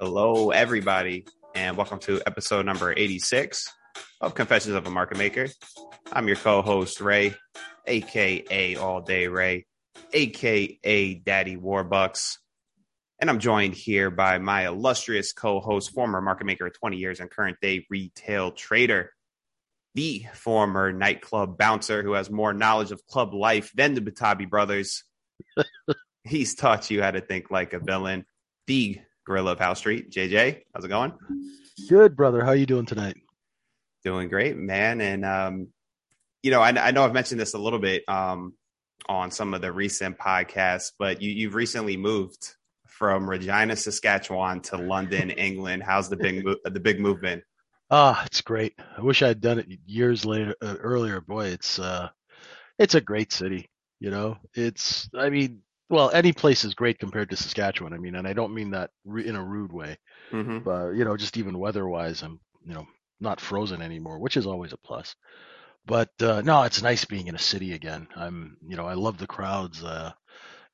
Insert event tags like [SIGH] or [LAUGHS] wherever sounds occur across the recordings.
Hello, everybody, and welcome to episode number 86 of Confessions of a Market Maker. I'm your co host, Ray, aka All Day Ray, aka Daddy Warbucks. And I'm joined here by my illustrious co host, former market maker of 20 years and current day retail trader, the former nightclub bouncer who has more knowledge of club life than the Butabi brothers. [LAUGHS] He's taught you how to think like a villain, the Gorilla of Howe Street. JJ, how's it going? Good, brother. How are you doing tonight? Doing great, man. And um, you know, I, I, know I've mentioned this a little bit um, on some of the recent podcasts, but you, you've recently moved from Regina, Saskatchewan to London, [LAUGHS] England. How's the big the big movement? Ah, oh, it's great. I wish I had done it years later uh, earlier. Boy, it's uh, it's a great city. You know, it's I mean, well, any place is great compared to Saskatchewan. I mean, and I don't mean that in a rude way, mm-hmm. but you know, just even weather-wise, I'm you know not frozen anymore, which is always a plus. But uh, no, it's nice being in a city again. I'm, you know, I love the crowds. Uh,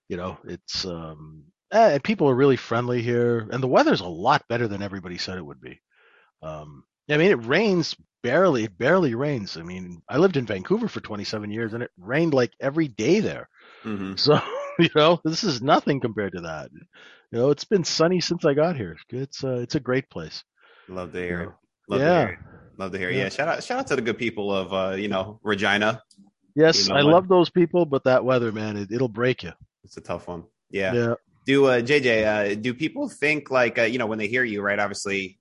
you know, it's um, eh, and people are really friendly here, and the weather's a lot better than everybody said it would be. Um, I mean, it rains barely. It barely rains. I mean, I lived in Vancouver for 27 years, and it rained like every day there. Mm-hmm. So [LAUGHS] [LAUGHS] you know, this is nothing compared to that. You know, it's been sunny since I got here. It's uh, it's a great place. Love to hear it. Love yeah. To hear it. Love to hear it. Yeah. yeah. Shout out shout out to the good people of uh, you know, Regina. Yes, you know, I love those people, but that weather, man, it, will break you. It's a tough one. Yeah. Yeah. Do uh, JJ? Uh, do people think like uh, you know when they hear you, right? Obviously,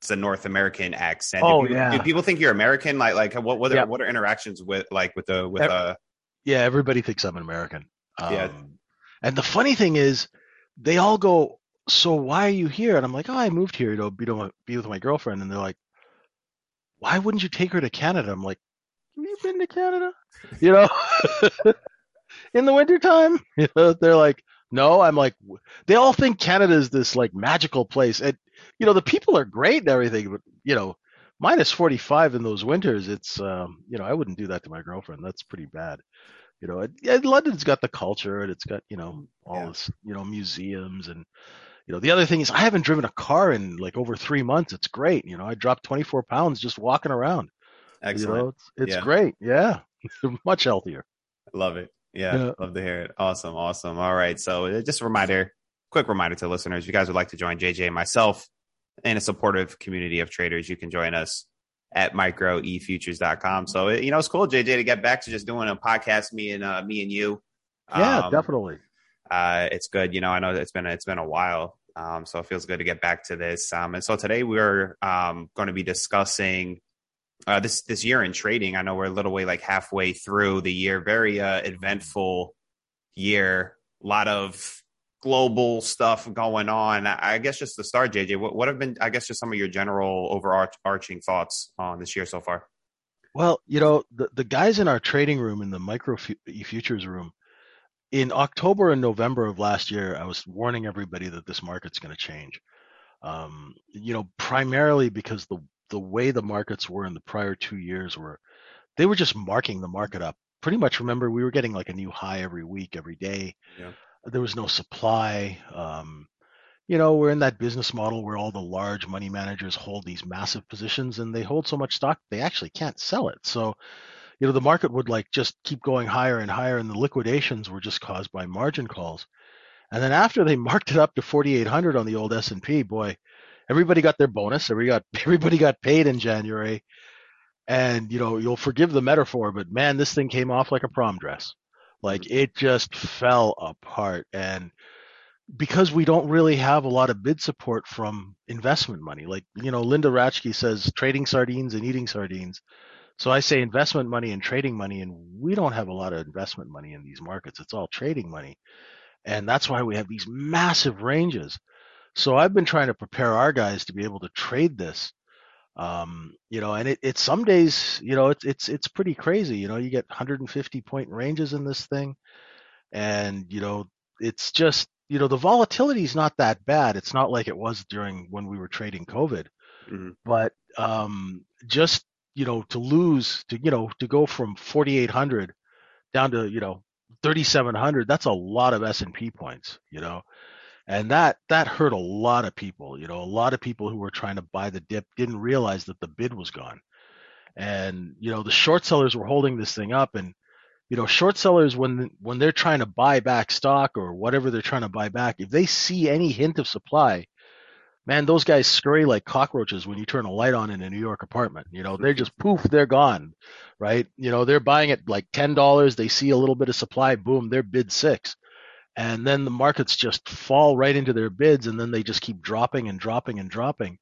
it's a North American accent. Oh do people, yeah. Do people think you're American? Like like what what are, yeah. what are interactions with like with the with uh? Yeah, everybody thinks I'm an American. Um, yeah. And the funny thing is, they all go, "So why are you here?" And I'm like, "Oh, I moved here to be, to be with my girlfriend." And they're like, "Why wouldn't you take her to Canada?" I'm like, "Have you been to Canada?" You know, [LAUGHS] in the wintertime, [LAUGHS] you know, they're like, "No." I'm like, they all think Canada is this like magical place, and you know, the people are great and everything, but you know, minus 45 in those winters, it's um, you know, I wouldn't do that to my girlfriend. That's pretty bad you know, it, London's got the culture and it's got you know all yeah. this you know museums and you know the other thing is I haven't driven a car in like over three months. It's great. You know, I dropped 24 pounds just walking around. Excellent. You know, it's, it's yeah. great. Yeah, [LAUGHS] much healthier. Love it. Yeah, yeah, love to hear it. Awesome, awesome. All right, so uh, just a reminder, quick reminder to listeners: if you guys would like to join JJ and myself in a supportive community of traders, you can join us at microefutures.com. So, you know, it's cool, JJ, to get back to just doing a podcast, me and, uh, me and you. Yeah, um, definitely. Uh, it's good. You know, I know it's been, it's been a while. Um, so it feels good to get back to this. Um, and so today we're, um, going to be discussing, uh, this, this year in trading. I know we're a little way, like halfway through the year, very, uh, eventful year, a lot of, global stuff going on. I guess just to start, JJ, what, what have been, I guess, just some of your general overarching thoughts on this year so far? Well, you know, the, the guys in our trading room, in the micro futures room, in October and November of last year, I was warning everybody that this market's going to change. Um, you know, primarily because the the way the markets were in the prior two years were, they were just marking the market up. Pretty much, remember, we were getting like a new high every week, every day. Yeah there was no supply. Um, you know, we're in that business model where all the large money managers hold these massive positions and they hold so much stock they actually can't sell it. So, you know, the market would like just keep going higher and higher, and the liquidations were just caused by margin calls. And then after they [LAUGHS] marked it up to 4,800 on the old S&P, boy, everybody got their bonus. Everybody got [LAUGHS] everybody got paid in January, and you know, you'll forgive the metaphor, but man, this thing came off like a prom dress. Like it just fell apart. And because we don't really have a lot of bid support from investment money, like, you know, Linda Raschke says trading sardines and eating sardines. So I say investment money and trading money, and we don't have a lot of investment money in these markets. It's all trading money. And that's why we have these massive ranges. So I've been trying to prepare our guys to be able to trade this um, you know, and it, it's some days, you know, it's it's it's pretty crazy. You know, you get 150 point ranges in this thing, and you know, it's just you know the volatility is not that bad. It's not like it was during when we were trading COVID, mm-hmm. but um, just you know to lose to you know to go from 4,800 down to you know 3,700, that's a lot of S and P points. You know, and that that hurt a lot of people. You know, a lot of people who were trying to buy the dip didn't realize that the bid was gone, and you know the short sellers were holding this thing up, and you know short sellers when when they're trying to buy back stock or whatever they're trying to buy back, if they see any hint of supply, man, those guys scurry like cockroaches when you turn a light on in a New York apartment. You know, they're mm-hmm. just poof, they're gone, right? You know, they're buying it like ten dollars. They see a little bit of supply, boom, they're bid six, and then the markets just fall right into their bids, and then they just keep dropping and dropping and dropping,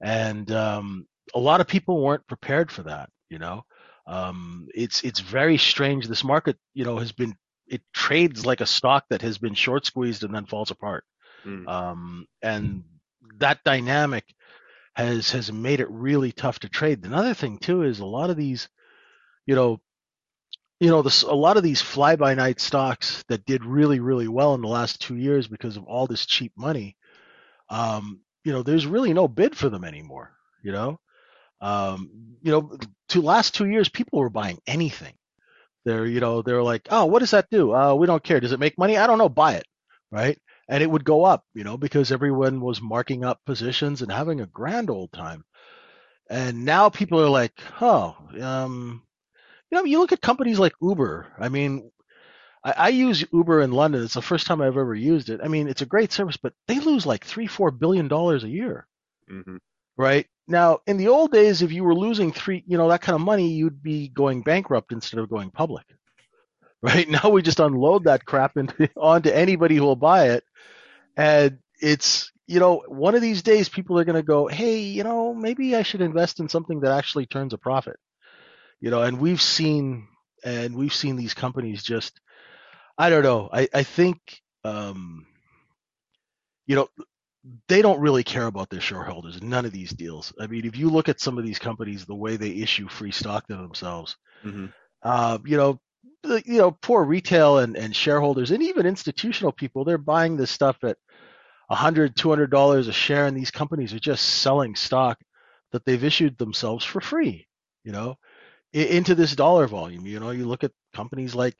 and um, a lot of people weren't prepared for that. You know, um, it's it's very strange. This market, you know, has been it trades like a stock that has been short squeezed and then falls apart. Mm. Um, and that dynamic has has made it really tough to trade. Another thing too is a lot of these, you know, you know, this, a lot of these fly by night stocks that did really really well in the last two years because of all this cheap money. Um, you know, there's really no bid for them anymore. You know, um, you know, to last two years, people were buying anything. They're, you know, they're like, oh, what does that do? Uh, we don't care. Does it make money? I don't know. Buy it, right? and it would go up, you know, because everyone was marking up positions and having a grand old time. And now people are like, oh, um, you know, you look at companies like Uber. I mean, I, I use Uber in London. It's the first time I've ever used it. I mean, it's a great service, but they lose like three, four billion dollars a year, hmm right? Now, in the old days, if you were losing three, you know, that kind of money, you'd be going bankrupt instead of going public. [LAUGHS] Right now, we just unload that crap into, [LAUGHS] onto anybody who will buy it, and it's you know one of these days people are going to go hey you know maybe i should invest in something that actually turns a profit you know and we've seen and we've seen these companies just i don't know i i think um you know they don't really care about their shareholders none of these deals. I mean if you look at some of these companies the way they issue free stock to themselves hmm uh, you know the- you know poor retail and, and shareholders and even institutional people they're buying this stuff at a hundred two hundred dollars a share and these companies are just selling stock that they've issued themselves for free you know into this dollar volume you know you look at companies like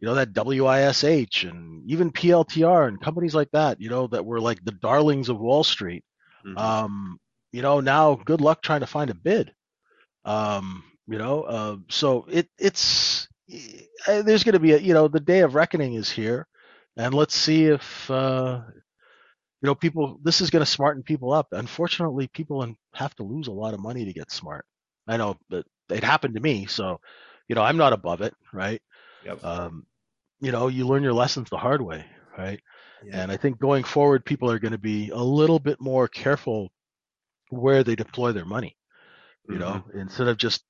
you know that WISH and even PLTR and companies like that you know that were like the darlings of Wall Street. Hmm um you know now good luck trying to find a bid. Um you know uh, so it it's uh, there's going to be a you know the day of reckoning is here. And let's see if uh you know people this is going to smarten people up. Unfortunately people have to lose a lot of money to get smart. I know but it happened to me so you know i'm not above it right Yep. um you know you learn your lessons the hard way right yeah. and I think going forward, people are going to be a little bit more careful where they deploy their money. You know, Mm-hmm. instead of just,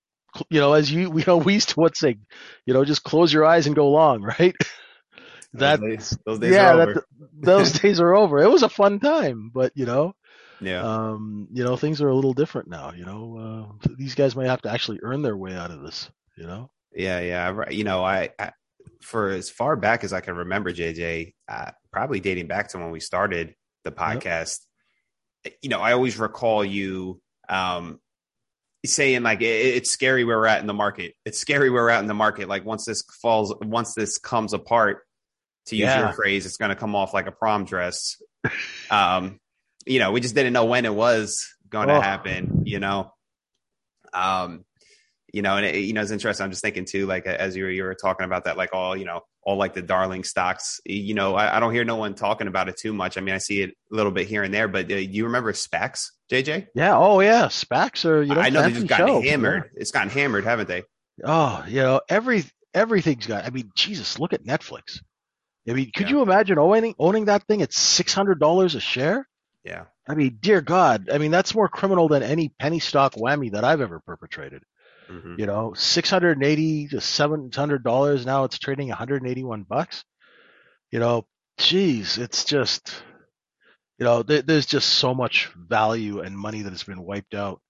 you know, as you, [LAUGHS] we know, we used to what say, you know, just close your eyes and go long, [LAUGHS] right? that, those days, those days yeah, that, those [LAUGHS] days are over. It was a fun time, but you know, yeah. um, you know, things are a little different now. You know, uh, these guys might have to actually earn their way out of this. You know, Yeah, yeah. You know, I, I for as far back as I can remember, JJ, uh, probably dating back to when we started the podcast. You know, I always recall you um, saying like it, it's scary where we're at in the market. It's scary where we're at in the market. Like once this falls, once this comes apart, to use Yeah. your phrase, it's going to come off like a prom dress. um, you know, we just didn't know when it was going to Oh. happen. You know, um, you know, and it, you know, it's interesting. I'm just thinking too, like as you were, you were talking about that, like all, you know, all like the darling stocks. You know, I, I don't hear no one talking about it too much. I mean, I see it a little bit here and there, but uh, you remember SPACs, JJ? yeah. Oh yeah, SPACs are you know I know they fancy just gotten show. hammered. It's gotten hammered, haven't they? Oh, you know, every everything's got. I mean, Jesus, look at Netflix. I mean, could Yeah. you imagine owning owning that thing at six hundred dollars a share? Yeah. I mean, dear God, I mean that's more criminal than any penny stock whammy that I've ever perpetrated. hmm You know, six hundred and eighty to seven hundred dollars. Now it's trading one hundred and eighty-one bucks. You know, geez, it's just, you know, there, there's just so much value and money that has been wiped out.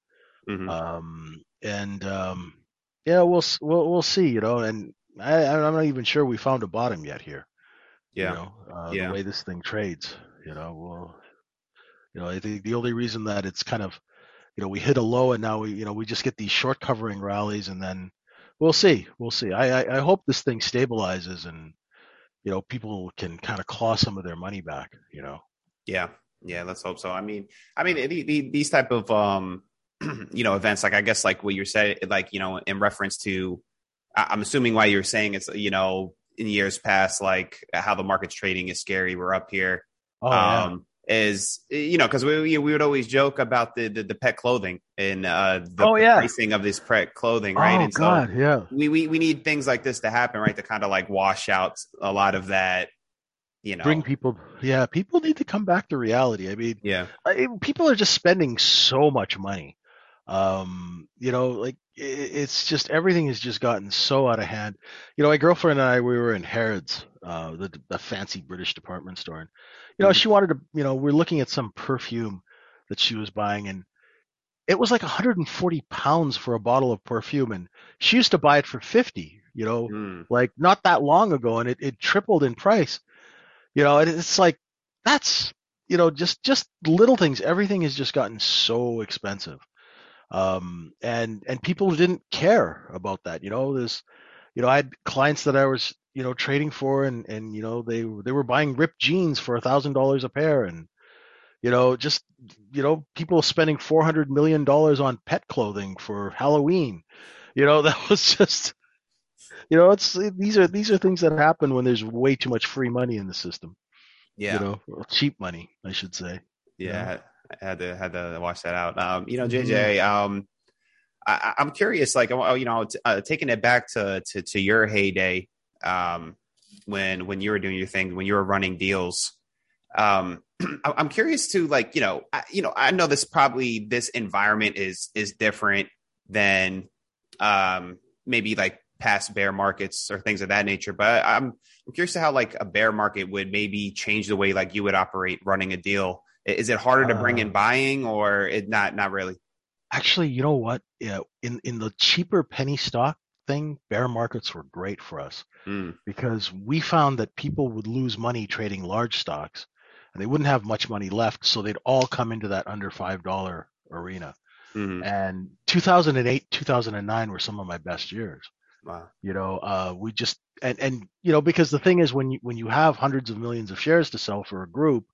hmm Um, and um, yeah, we'll we'll we'll see. You know, and I, I'm not even sure we found a bottom yet here. yeah. You know, uh, Yeah. the way this thing trades. You know, well, you know, I think the only reason that it's kind of, you know, we hit a low and now we, you know, we just get these short covering rallies and then we'll see, we'll see. I I, I hope this thing stabilizes and. you know people can kind of claw some of their money back. You know. Yeah, yeah. Let's hope so. I mean, I mean the, the, these type of um, [CLEARS THROAT] you know events, like I guess like what you're saying, like you know in reference to, I'm assuming why you're saying it's you know in years past, like how the market's trading is scary. We're up here. Oh, yeah. Is you know because we we would always joke about the the, the pet clothing and uh the Oh, yeah. pricing of this pet clothing right Oh and God, yeah. we, we we need things like this to happen right to kind of like wash out a lot of that you know Bring people. Yeah, people need to come back to reality. I mean, yeah I, people are just spending so much money. Um, you know, like i it's just everything has just gotten so out of hand. You know, my girlfriend and I, we were in Harrods, uh, the, the fancy British department store, and you know, Mhm. she wanted to, you know, we're looking at some perfume that she was buying, and it was like 140 pounds for a bottle of perfume, and she used to buy it for 50. You know, Mm, like not that long ago, and it, it tripled in price. You know, and it's like that's you know just just little things. Everything has just gotten so expensive, um, and and people didn't care about that. You know, there's you know I had clients that I was you know trading for, and and you know they they were buying ripped jeans for a thousand dollars a pair, and you know just you know people spending four hundred million dollars on pet clothing for Halloween. You know [LAUGHS] that was just you know it's these are these are things that happen when there's way too much free money in the system yeah you know cheap money i should say yeah I had to had to watch that out. Um you know jj um I, i'm curious like you know uh, taking it back to, to to your heyday um when when you were doing your thing when you were running deals um [CLEARS THROAT] i'm curious to like you know I, you know i know this probably this environment is is different than um maybe like past bear markets or things of that nature but i'm i'm curious to how like a bear market would maybe change the way like you would operate running a deal is it harder to bring in Uh, buying or it not not really? Actually you know what? Yeah in in the cheaper penny stock thing bear markets were great for us Mm, because we found that people would lose money trading large stocks and they wouldn't have much money left so they'd all come into that under five dollar arena. Mhm. and 2008 2009 were some of my best years. Wow. You know uh we just and and you know because the thing is when you when you have hundreds of millions of shares to sell for a group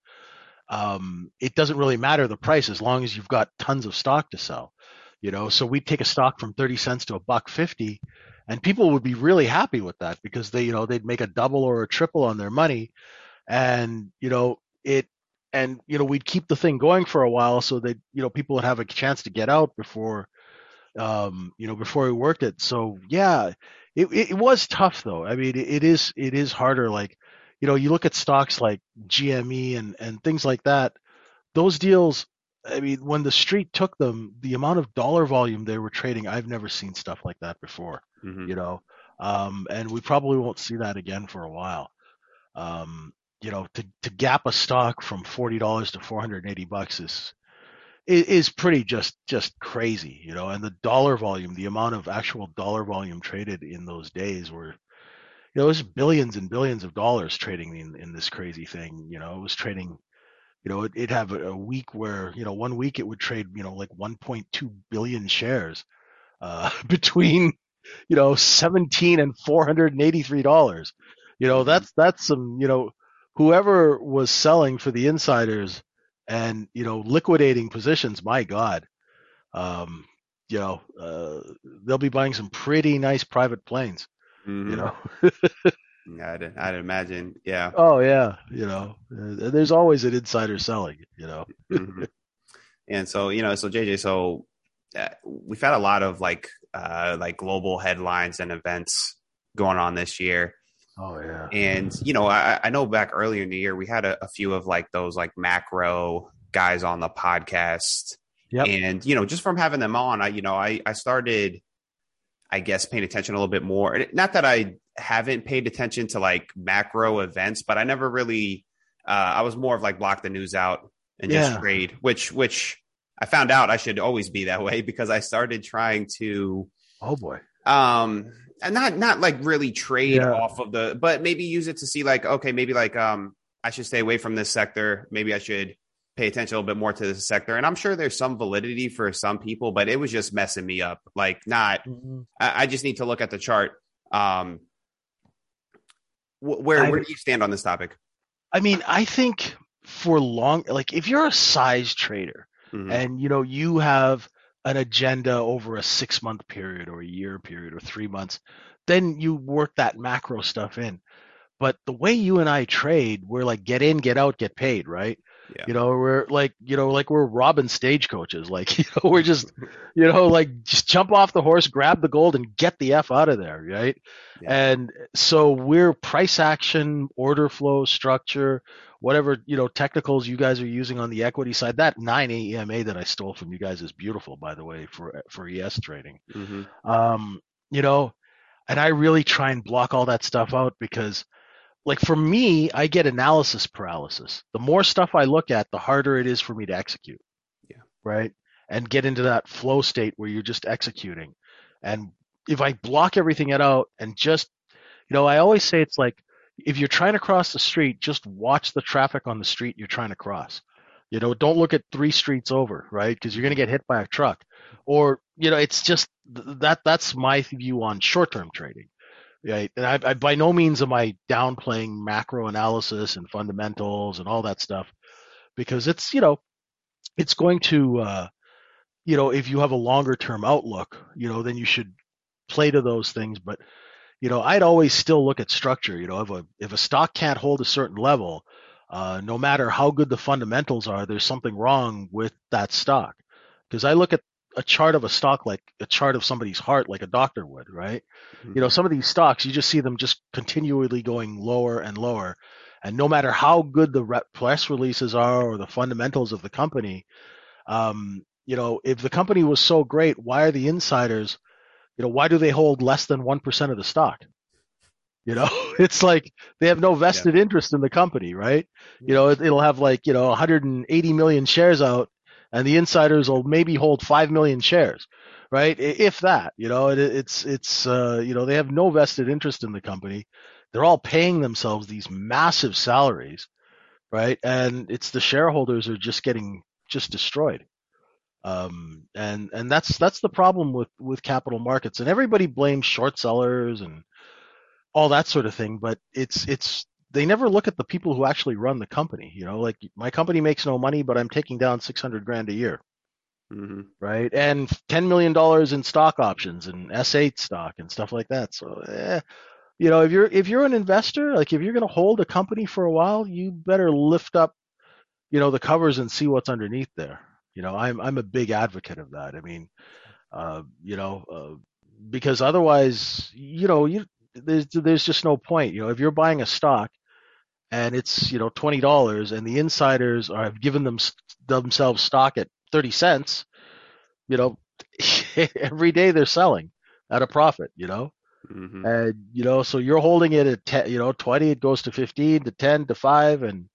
um it doesn't really matter the price as long as you've got tons of stock to sell you know? So we'd take a stock from 30 cents to a buck 50 and people would be really happy with that because they you know they'd make a double or a triple on their money. And you know it and you know we'd keep the thing going for a while so that you know people would have a chance to get out before um you know before we worked it. So yeah it, it, was tough though. I mean it is it is harder. Like you know you look at stocks like gme and and things like that those deals i mean when the street took them the amount of dollar volume they were trading i've never seen stuff like that before Mhm. you know? Um and we probably won't see that again for a while. Um you know to to gap a stock from $40 to 480 bucks is is pretty just just crazy you know? And the dollar volume the amount of actual dollar volume traded in those days were you know it was billions and billions of dollars trading in in this crazy thing you know it was trading you know it, it'd have a, a week where you know one week it would trade you know like 1.2 billion shares uh [LAUGHS] between you know 17 and 483 dollars you know Mhm. that's that's some you know whoever was selling for the insiders and you know liquidating positions my god um you know uh they'll be buying some pretty nice private planes Mhm. you know? [LAUGHS] Yeah, I'd, I'd imagine yeah. Oh yeah you know uh, there's always an insider selling you know? Mhm. and so you know so jj so uh, we've had a lot of like uh like global headlines and events going on this year. Oh yeah. And you know i i know back earlier in the year we had a, a few of like those like macro guys on the podcast. Yep. and you know just from having them on i you know i i started i guess paying attention a little bit more. Not that i haven't paid attention to like macro events but i never really uh i was more of like block the news out and just trade which which i found out i should always be that way [LAUGHS] because i started trying to oh boy. um and not not like really trade Yeah. off of the but maybe use it to see like okay maybe like um i should stay away from this sector. Maybe i should pay attention a little bit more to this sector and i'm sure there's some validity for some people but it was just messing me up like not Mhm. i, I just need to look at the chart um Wh- Where I- where do you stand on this topic? I mean, I think for long, like if you're a size trader Mhm. and you know you have an agenda over a six month period or a year period or three months, then you work that macro stuff in. But the way you and I trade, we're like get in, get out, get paid, right? Yeah. You know, we're like, you know, like we're robbing stagecoaches. [LAUGHS] Like, you know, we're just, [LAUGHS] you know, like just jump off the horse, grab the gold, and get the f out of there, right? Yeah. And so we're price action, order flow, structure, whatever you know technicals you guys are using on the equity side. That nine EMA that I stole from you guys is beautiful, by the way, for for ES trading. Mhm. Um, you know, and I really try and block all that stuff out because like for me, I get analysis paralysis. The more stuff I look at, the harder it is for me to execute. Yeah. Right. And get into that flow state where you're just executing. And if I block everything out and just, you know, I always say it's like if you're trying to cross the street, just watch the traffic on the street you're trying to cross. You know, don't look at three streets over, right? Because you're going to get hit by a truck. Or, you know, it's just that that's my view on short-term trading. Right. And I, I by no means am I downplaying macro analysis and fundamentals and all that stuff because it's, you know, it's going to, uh, you know, if you have a longer term outlook, you know, then you should play to those things. But, you know, I'd always still look at structure. You know, if a if a stock can't hold a certain level, uh, no matter how good the fundamentals are, there's something wrong with that stock. Because I look at a chart of a stock like a chart of somebody's heart, like a doctor would, right? You know, some of these stocks, you just see them just continually going lower and lower. And no matter how good the press releases are or the fundamentals of the company, um, you know, if the company was so great, why are the insiders, you know, why do they hold less than 1% of the stock? You know, [LAUGHS] it's like they have no vested interest in the company, right? You know, it, it'll have like, you know, 180 million shares out and the insiders will maybe hold 5 million shares, right? If that, you know, it, it's, it's, uh, you know, they have no vested interest in the company. They're all paying themselves these massive salaries, right? And it's the shareholders are just getting just destroyed. Um, and, and that's, that's the problem with, with capital markets and everybody blames short sellers and all that sort of thing, but it's, it's, they never look at the people who actually run the company. You know, like my company makes no money, but I'm taking down 600 grand a year, Mhm. right? And $10 million in stock options and S8 stock and stuff like that. So, eh, you know, if you're, if you're an investor, like if you're going to hold a company for a while, you better lift up, you know, the covers and see what's underneath there. You know, I'm, I'm a big advocate of that. I mean, uh, you know, uh, because otherwise, you know, you, there's, there's just no point. You know, if you're buying a stock and it's, you know, $20 and the insiders are, have given them themselves stock at 30 cents, you know, [LAUGHS] every day they're selling at a profit, you know? Mhm. And, you know, so you're holding it at 10, you know, 20, it goes to 15 to 10 to 5 and,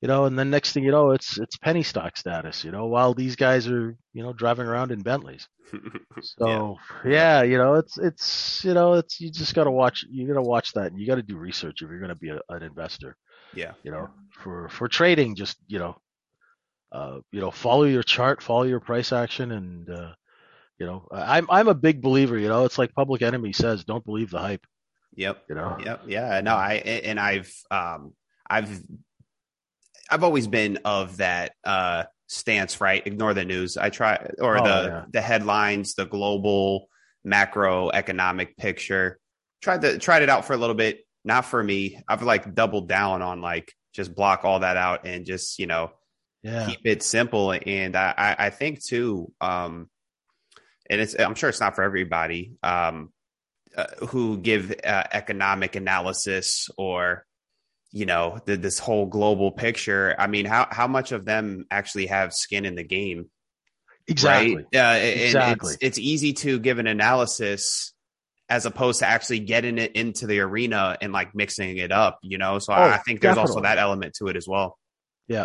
you know, and then next thing you know, it's, it's penny stock status, you know, while these guys are, you know, driving around in Bentleys. So yeah, you know, it's, it's, you know, it's, you just got to watch, you got to watch that and you got to do research if you're going to be a, an investor, yeah. you know, for, for trading, just, you know, uh, you know, follow your chart, follow your price action and, uh, you know, I'm, I'm a big believer, you know, it's like public enemy says, don't believe the hype, Yep. you know? Yep. Yeah. No, I and I've um I've I've always been of that uh stance, right? Ignore the news. I try or Oh, the yeah. the headlines, the global macroeconomic picture. Tried to tried it out for a little bit. Not for me. I've like doubled down on like just block all that out and just, you know, Yeah. keep it simple. And I, I, I think too, um, and it's I'm sure it's not for everybody um, uh, who give uh, economic analysis or you know the, this whole global picture. I mean, how how much of them actually have skin in the game? Exactly. Right? Uh, and Exactly. It's, it's easy to give an analysis as opposed to actually getting it into the arena and like mixing it up. You know, so Oh, I, I think there's also that element to it as well. Yeah.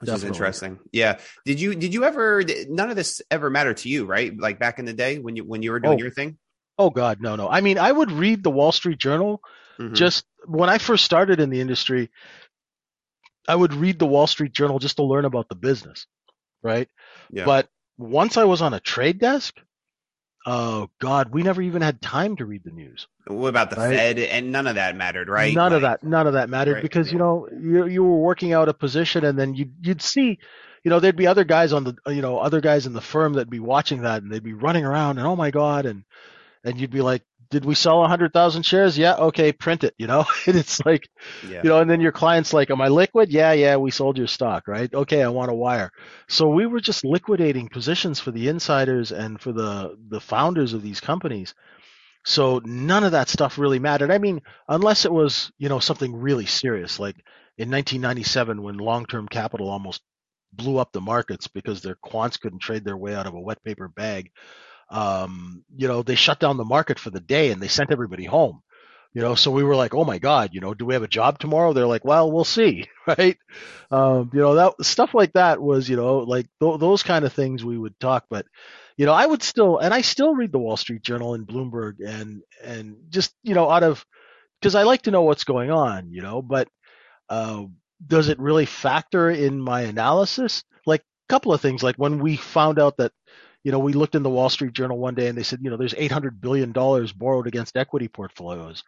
Which is interesting. Yeah. Did you did you ever none of this ever mattered to you, right? Like back in the day when you when you were doing Oh. your thing? Oh God, no, no. I mean, I would read the Wall Street Journal Mhm. just when I first started in the industry. I would read the Wall Street Journal just to learn about the business, right? Yeah. But once I was on a trade desk, oh God, we never even had time to read the news. What about the Right. Fed? And none of that mattered, right? None of that, none of that mattered Right, because you know you you were working out a position, and then you you'd see, you know, there'd be other guys on the you know other guys in the firm that'd be watching that, and they'd be running around, and oh my God, and and you'd be like, did we sell a hundred thousand shares? Yeah, okay, print it, you know, [LAUGHS] and it's like Yeah. you know, and then your client's like, am I liquid? Yeah, yeah, we sold your stock, right? Okay, I want a wire. So we were just liquidating positions for the insiders and for the the founders of these companies. So none of that stuff really mattered. I mean, unless it was, you know, something really serious, like in 1997 when long-term capital almost blew up the markets because their quants couldn't trade their way out of a wet paper bag. Um, you know, they shut down the market for the day and they sent everybody home. You know, so we were like, oh my God, you know, do we have a job tomorrow? They're like, well, we'll see, [LAUGHS] right? Um, you know, that stuff like that was, you know, like th- those kind of things we would talk, but you know, I would still, and I still read the Wall Street Journal and Bloomberg and, and just, you know, out of, cause I like to know what's going on, you know, but, uh, does it really factor in my analysis? Like a couple of things, like when we found out that, you know, we looked in the Wall Street Journal one day and they said, you know, there's 800 billion dollars borrowed against equity portfolios.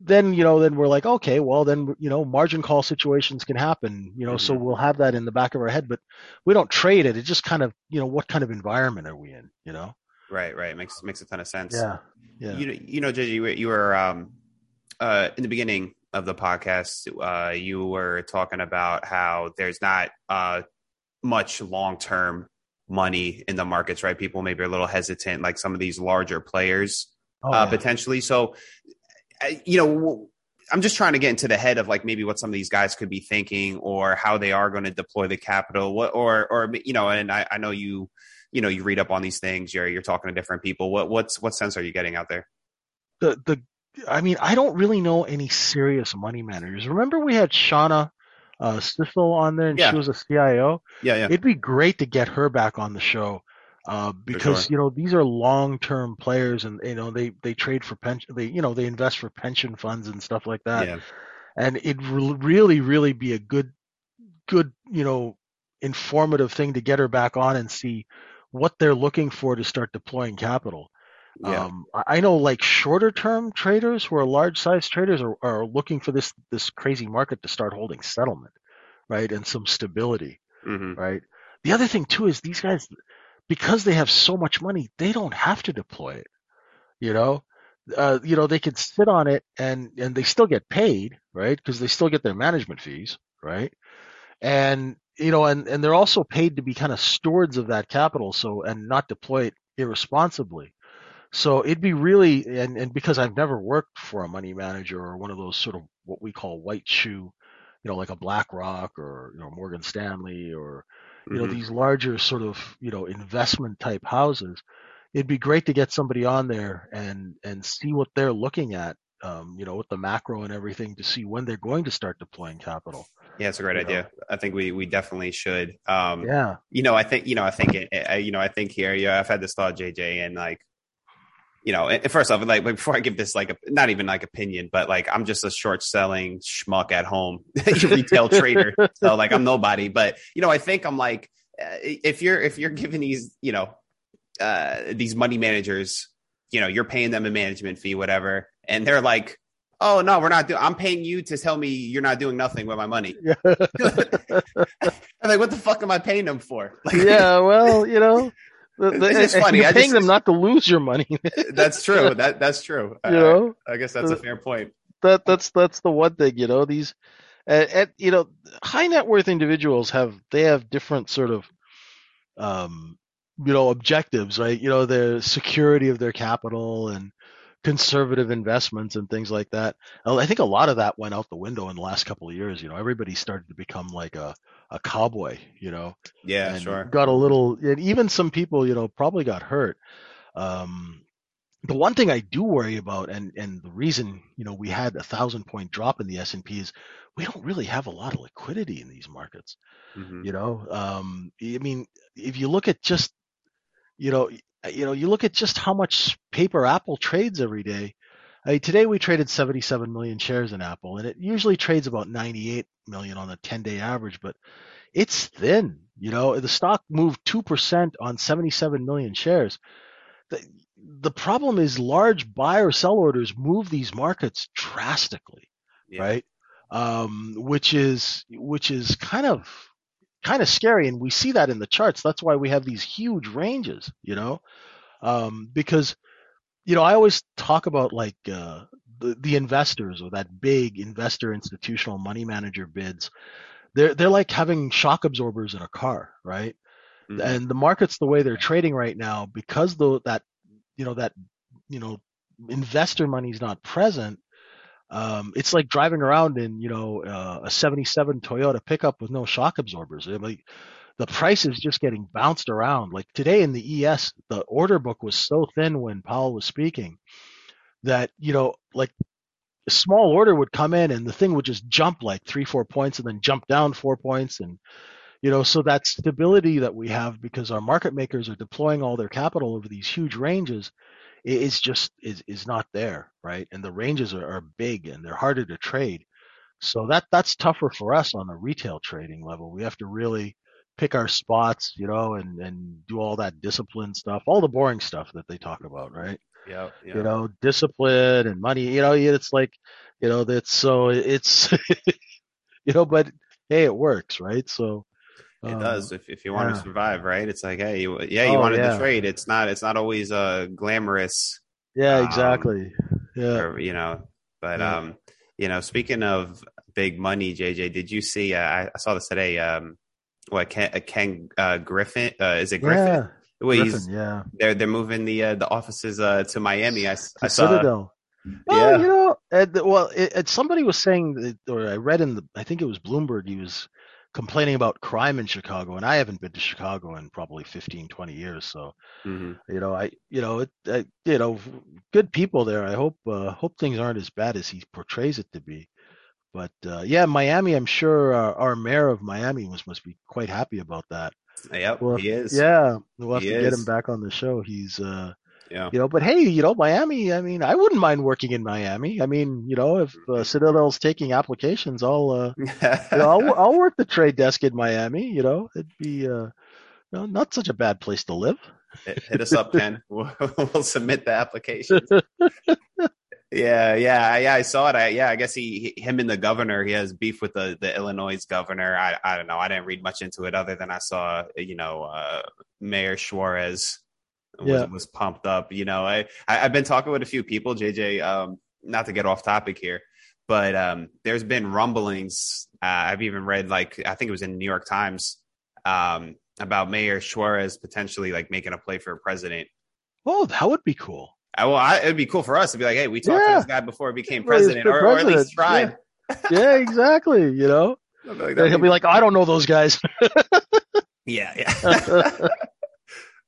Then, you know, then we're like, okay, well, then, you know, margin call situations can happen, you know, so Mhm. we'll have that in the back of our head, but we don't trade it. It just kind of, you know, what kind of environment are we in, you know? Right, right. Makes makes a ton of sense. Yeah. Yeah. You know, you know, JJ, you were, you were um, uh, in the beginning of the podcast. Uh, you were talking about how there's not uh, much long term money in the markets, right? People maybe are a little hesitant, like some of these larger players Oh, uh, yeah. potentially. So, you know, I'm just trying to get into the head of like maybe what some of these guys could be thinking or how they are going to deploy the capital. What or or you know, and I, I know you you know you read up on these things. You're you're talking to different people. What what's what sense are you getting out there? the the I mean, I don't really know any serious money managers. Remember we had Shauna uh, Sissel on there, and Yeah. she was a CIO. Yeah, yeah, It'd be great to get her back on the show uh, because sure. you know these are long-term players, and you know they they trade for pension, they you know they invest for pension funds and stuff like that. yeah, And it'd re- really, really be a good, good you know informative thing to get her back on and see what they're looking for to start deploying capital. Yeah. Um, I know like shorter term traders who are large size traders are, are looking for this this crazy market to start holding settlement, right, and some stability, hmm right. The other thing too is these guys, because they have so much money, they don't have to deploy it. You know, uh, you know they can sit on it and and they still get paid, right, because they still get their management fees, right, and you know, and and they're also paid to be kind of stewards of that capital, so and not deploy it irresponsibly. So it'd be really, and, and because I've never worked for a money manager or one of those sort of what we call white shoe, you know, like a BlackRock or you know Morgan Stanley or you know hmm these larger sort of you know investment type houses, it'd be great to get somebody on there and and see what they're looking at, um, you know, with the macro and everything to see when they're going to start deploying capital. Yeah, it's a great You know. idea. I think we we definitely should. Um, Yeah, you know, I think you know, I think it, I- you know, I think here, yeah, I've had this thought, JJ, and like, you know, first off, like before I give this like a not even like opinion, but like I'm just a short selling schmuck at home, [LAUGHS] retail trader, so like I'm nobody. But you know, I think I'm like, uh, if you're if you're giving these, you know, uh, these money managers, you know, you're paying them a management fee, whatever, and they're like. Oh no, we're not doing. I'm paying you to tell me you're not doing nothing with my money. [LAUGHS] yeah, [LAUGHS] I'm like, what the fuck am I paying them for? Like, yeah. Well, you know, It's funny. You're I paying just- them not to lose your money. [LAUGHS] That's true. That that's true. [LAUGHS] Uh, know, I guess that's a fair point. that that's that's the one thing. You know, these, and, and you know, high net worth individuals have they have different sort of, um, you know, objectives, right? You know, the security of their capital and conservative investments and things like that. I think a lot of that went out the window in the last couple of years. You know, everybody started to become like a a cowboy. You know, Yeah, and sure. got a little and even some people you know probably got hurt um the one thing i do worry about and and the reason you know we had a thousand point drop in the s&p is we don't really have a lot of liquidity in these markets hmm you know um i mean if you look at just you know you know you look at just how much paper apple trades every day I mean, today we traded 77 million shares in apple and it usually trades about 98 million on a 10 day average but it's thin you know the stock moved 2% on 77 million shares The- the problem is large buy or sell orders move these markets drastically, Yeah. right? Um, which is which is kind of kind of scary, and we see that in the charts. That's why we have these huge ranges, you know, um, because you know I always talk about like uh, the the investors or that big investor institutional money manager bids. They're they're like having shock absorbers in a car, right? Mhm. and the markets the way they're trading right now because though that you know that you know investor money's not present um it's like driving around in you know uh, a 77 toyota pickup with no shock absorbers I mean, the price is just getting bounced around like today in the es the order book was so thin when powell was speaking that you know like a small order would come in and the thing would just jump like three four points and then jump down four points. And you know so that stability that we have because our market makers are deploying all their capital over these huge ranges is just is is not there right? And the ranges are, are big and they're harder to trade. So that that's tougher for us on the retail trading level. We have to really pick our spots you know and and do all that discipline stuff all the boring stuff that they talk about right Yeah. Yeah. you know discipline and money you know it's like you know that's so it's [LAUGHS] you know but hey it works right so It um, does. If if you want yeah. to survive, right? It's like, hey, you, yeah, you Oh, wanted yeah. to trade. It's not. It's not always uh glamorous, yeah um, exactly yeah or you know. But Yeah. um, you know, speaking of big money, JJ, did you see? Uh, I, I saw this today. Um, what Ken, uh, Ken uh, Griffin? Uh, is it Griffin? Wait, Griffin, he's yeah they're they're moving the uh, the offices uh to Miami. I, s- I to saw. Citadel. Well, Yeah. you know, well, it, it, somebody was saying, that, or I read in the, I think it was Bloomberg, he was complaining about crime in Chicago, and I haven't been to Chicago in probably 15, 20 years. So, Mhm. you know, I, you know, it, I, you know, good people there. I hope, uh, hope things aren't as bad as he portrays it to be. But uh, yeah, Miami, I'm sure our, our mayor of Miami must must be quite happy about that. Yep, Well, he is. Yeah, we'll have He to get him back on the show. He's, uh, Yeah. you know, but hey, you know, Miami. I mean, I wouldn't mind working in Miami. I mean, you know, if uh, Citadel's taking applications, I'll, uh, [LAUGHS] you know, I'll, I'll work the trade desk in Miami. You know, it'd be, uh, know, not such a bad place to live. hit, hit us up, Ken. [LAUGHS] We'll, [LAUGHS] we'll submit the applications. Yeah, yeah, yeah. I saw it. I, yeah, I guess he, he- him and the governor. He has beef with the the Illinois governor. I, I don't know. I didn't read much into it other than I saw, you know, uh, Mayor Suarez was, Yeah. was pumped up. You know, I, I I've been talking with a few people, JJ. Um, not to get off topic here, but um, there's been rumblings. Uh, I've even read like I think it was in the New York Times um, about Mayor Suarez potentially like making a play for president. Oh, that would be cool. I, well, I, it'd be cool for us to be like, hey, we talked Yeah. to this guy before he became Well, he's president, or, or at least president, tried. Yeah, exactly. You know, like, he'll be like, I don't know those guys. [LAUGHS] yeah, yeah. [LAUGHS]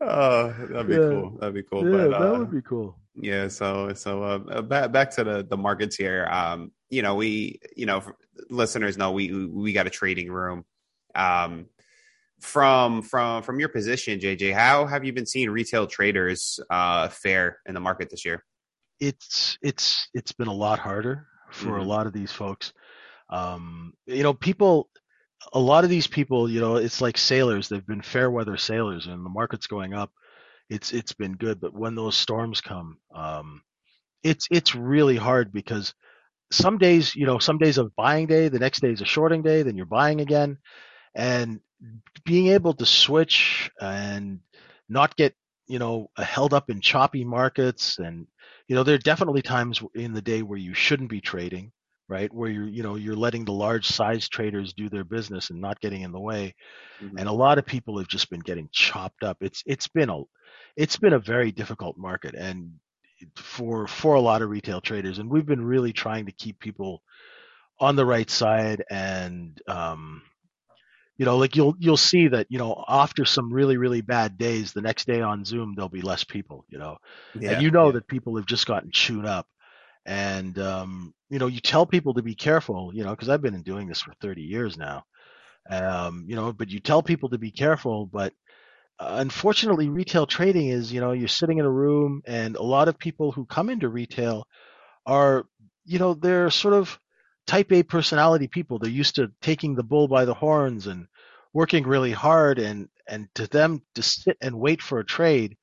oh, that'd be Yeah. cool. That'd be cool. yeah, but uh, that would be cool. Yeah, so so uh, back back to the the markets here. Um, you know, we you know listeners know we we got a trading room. Um, from from from your position, JJ, how have you been seeing retail traders uh fare in the market this year? It's it's it's been a lot harder for a Mhm. lot of these folks. Um, you know, people. A lot of these people, you know, it's like sailors. They've been fair weather sailors, and the market's going up. It's it's been good, but when those storms come, um, it's it's really hard because some days, you know, some days of buying day, the next day is a shorting day, then you're buying again, and being able to switch and not get you know held up in choppy markets and you know there are definitely times in the day where you shouldn't be trading right? Where you're you know you're letting the large size traders do their business and not getting in the way. Mhm. and a lot of people have just been getting chopped up. It's it's been a it's been a very difficult market. And for for a lot of retail traders and we've been really trying to keep people on the right side and um you know like you'll you'll see that you know after some really really bad days the next day on zoom there'll be less people you know? Yeah, and you know yeah. that people have just gotten chewed up. And um you know you tell people to be careful you know because i've been doing this for 30 years now. Um you know but you tell people to be careful but uh, unfortunately retail trading is you know you're sitting in a room and a lot of people who come into retail are you know they're sort of type A personality people they're used to taking the bull by the horns and working really hard and and to them to sit and wait for a trade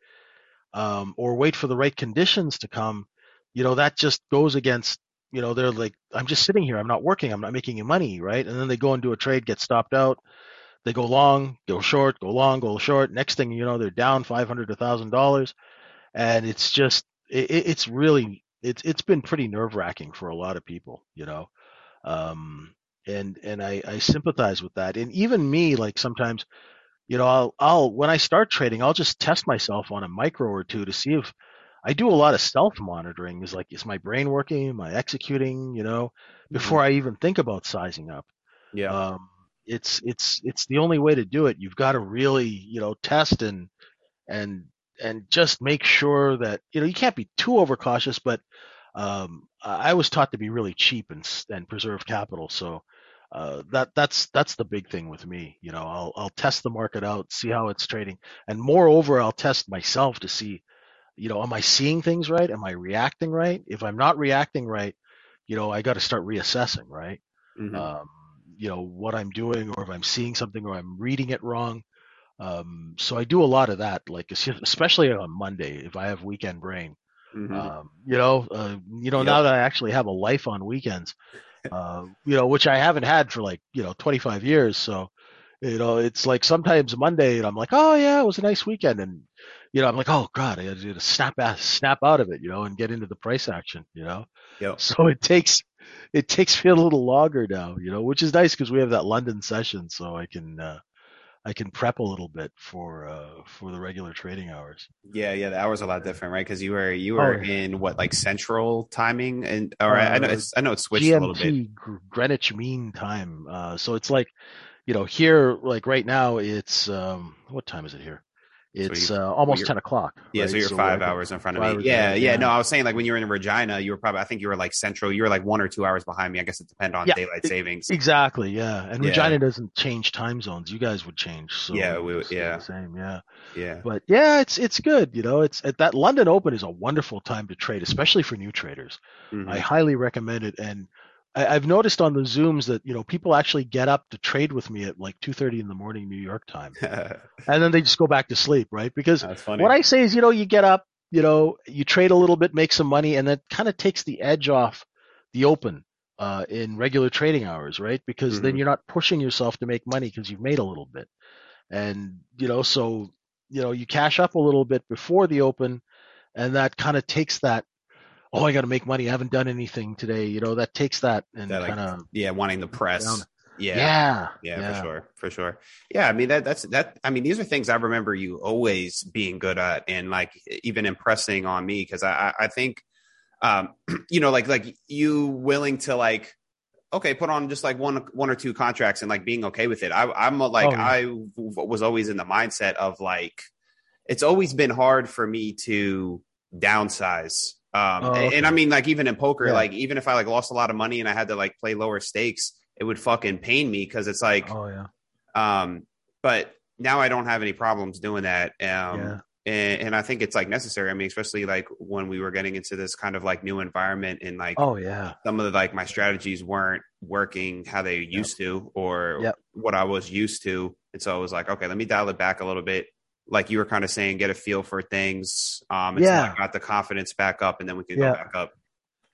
um, or wait for the right conditions to come, you know, that just goes against, you know, they're like, I'm just sitting here, I'm not working, I'm not making any money, right? And then they go and do a trade, get stopped out, they go long, go short, go long, go short. Next thing you know, they're down five hundred to thousand dollars, and it's just, it, it's really, it's it's been pretty nerve wracking for a lot of people, you know. Um, and and I, I sympathize with that. And even me, like sometimes, you know, I'll I'll when I start trading, I'll just test myself on a micro or two to see if I do a lot of self monitoring. Is like, is my brain working? Am I executing? You know, before mm-hmm. I even think about sizing up. Yeah. Um, it's it's it's the only way to do it. You've got to really you know test and and and just make sure that you know you can't be too overcautious, but um, I was taught to be really cheap and and preserve capital. So uh, that that's that's the big thing with me. You know, I'll I'll test the market out, see how it's trading, and moreover, I'll test myself to see, you know, am I seeing things right? Am I reacting right? If I'm not reacting right, you know, I got to start reassessing, right? Mm-hmm. Um, you know what I'm doing, or if I'm seeing something, or I'm reading it wrong. Um, so I do a lot of that, like especially on Monday if I have weekend brain. Mm-hmm. Um, you know, uh, you know, yep. now that I actually have a life on weekends, uh, you know, which I haven't had for like, you know, 25 years. So, you know, it's like sometimes Monday and I'm like, oh yeah, it was a nice weekend. And, you know, I'm like, oh God, I got to snap out, snap out of it, you know, and get into the price action, you know? Yep. So it takes, it takes me a little longer now, you know, which is nice because we have that London session. So I can, uh, I can prep a little bit for uh, for the regular trading hours. Yeah, yeah, the hours are a lot different, right? Because you were you were oh, in what like central timing, and all right, uh, I know it's I know it's switched GMT, a little bit. Greenwich Mean Time. Uh, so it's like, you know, here like right now it's um, what time is it here? It's so uh, almost ten o'clock. Yeah, right? so you're so five hours in front of me. Yeah, yeah, yeah, No, I was saying like when you were in Regina, you were probably I think you were like central. You were like one or two hours behind me. I guess it depends on yeah, daylight savings. Exactly. Yeah, and yeah. Regina doesn't change time zones. You guys would change. So yeah, we yeah same. Yeah. Yeah. But yeah, it's it's good. You know, it's that London Open is a wonderful time to trade, especially for new traders. Mm-hmm. I highly recommend it. And I, have noticed on the zooms that you know people actually get up to trade with me at like two thirty in the morning New York time, [LAUGHS] and then they just go back to sleep, right? Because what I say is, you know, you get up, you know, you trade a little bit, make some money, and that kind of takes the edge off the open uh, in regular trading hours, right? Because mm-hmm. then you're not pushing yourself to make money because you've made a little bit, and you know, so you know, you cash up a little bit before the open, and that kind of takes that oh, I got to make money. I haven't done anything today. You know, that takes that and that, kind of yeah, wanting the press. Down. Yeah. Yeah. yeah. Yeah, for sure. For sure. Yeah. I mean, that, that's, that, I mean, these are things I remember you always being good at and like even impressing on me. Cause I, I think, um, [CLEARS THROAT] you know, like, like you willing to like, okay, put on just like one, one or two contracts and like being okay with it. I, I'm like, oh, yeah. I w- was always in the mindset of like, it's always been hard for me to downsize um, oh, okay. and I mean, like even in poker, yeah. like even if I like lost a lot of money and I had to like play lower stakes, it would fucking pain me because it's like, oh yeah. Um, but now I don't have any problems doing that. Um, yeah. and, and I think it's like necessary. I mean, especially like when we were getting into this kind of like new environment and like, oh yeah, some of the like my strategies weren't working how they used yep. to or yep. what I was used to, and so I was like, okay, let me dial it back a little bit like you were kind of saying, get a feel for things. Um, yeah, I got the confidence back up, and then we can yeah. go back up.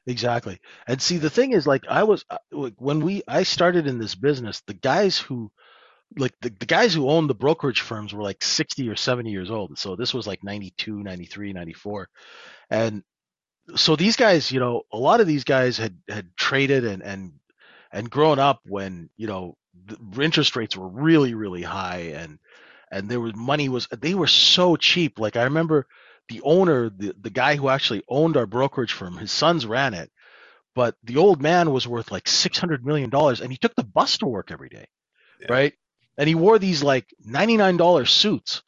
Exactly. And see, the thing is, like, I was uh, when we I started in this business, the guys who like the, the guys who owned the brokerage firms were like 60 or 70 years old. And So this was like 92, 93, 94. And so these guys, you know, a lot of these guys had had traded and and and grown up when, you know, the interest rates were really really high and and there was money was they were so cheap. Like I remember the owner, the the guy who actually owned our brokerage firm, his sons ran it, but the old man was worth like six hundred million dollars, and he took the bus to work every day, yeah. right? And he wore these like ninety nine dollar suits,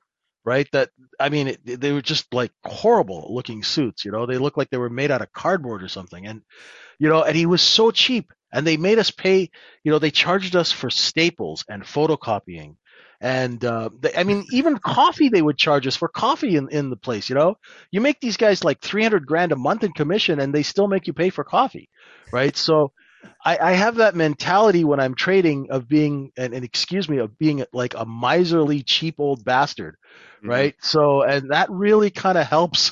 right? That I mean, it, they were just like horrible looking suits. You know, they looked like they were made out of cardboard or something, and you know, and he was so cheap. And they made us pay, you know, they charged us for staples and photocopying and uh, they, I mean, even coffee they would charge us for coffee in, in the place. You know, you make these guys like three hundred grand a month in commission, and they still make you pay for coffee, right? So, I, I have that mentality when I'm trading of being, and, and excuse me, of being like a miserly, cheap old bastard, Mhm. right? So, and that really kind of helps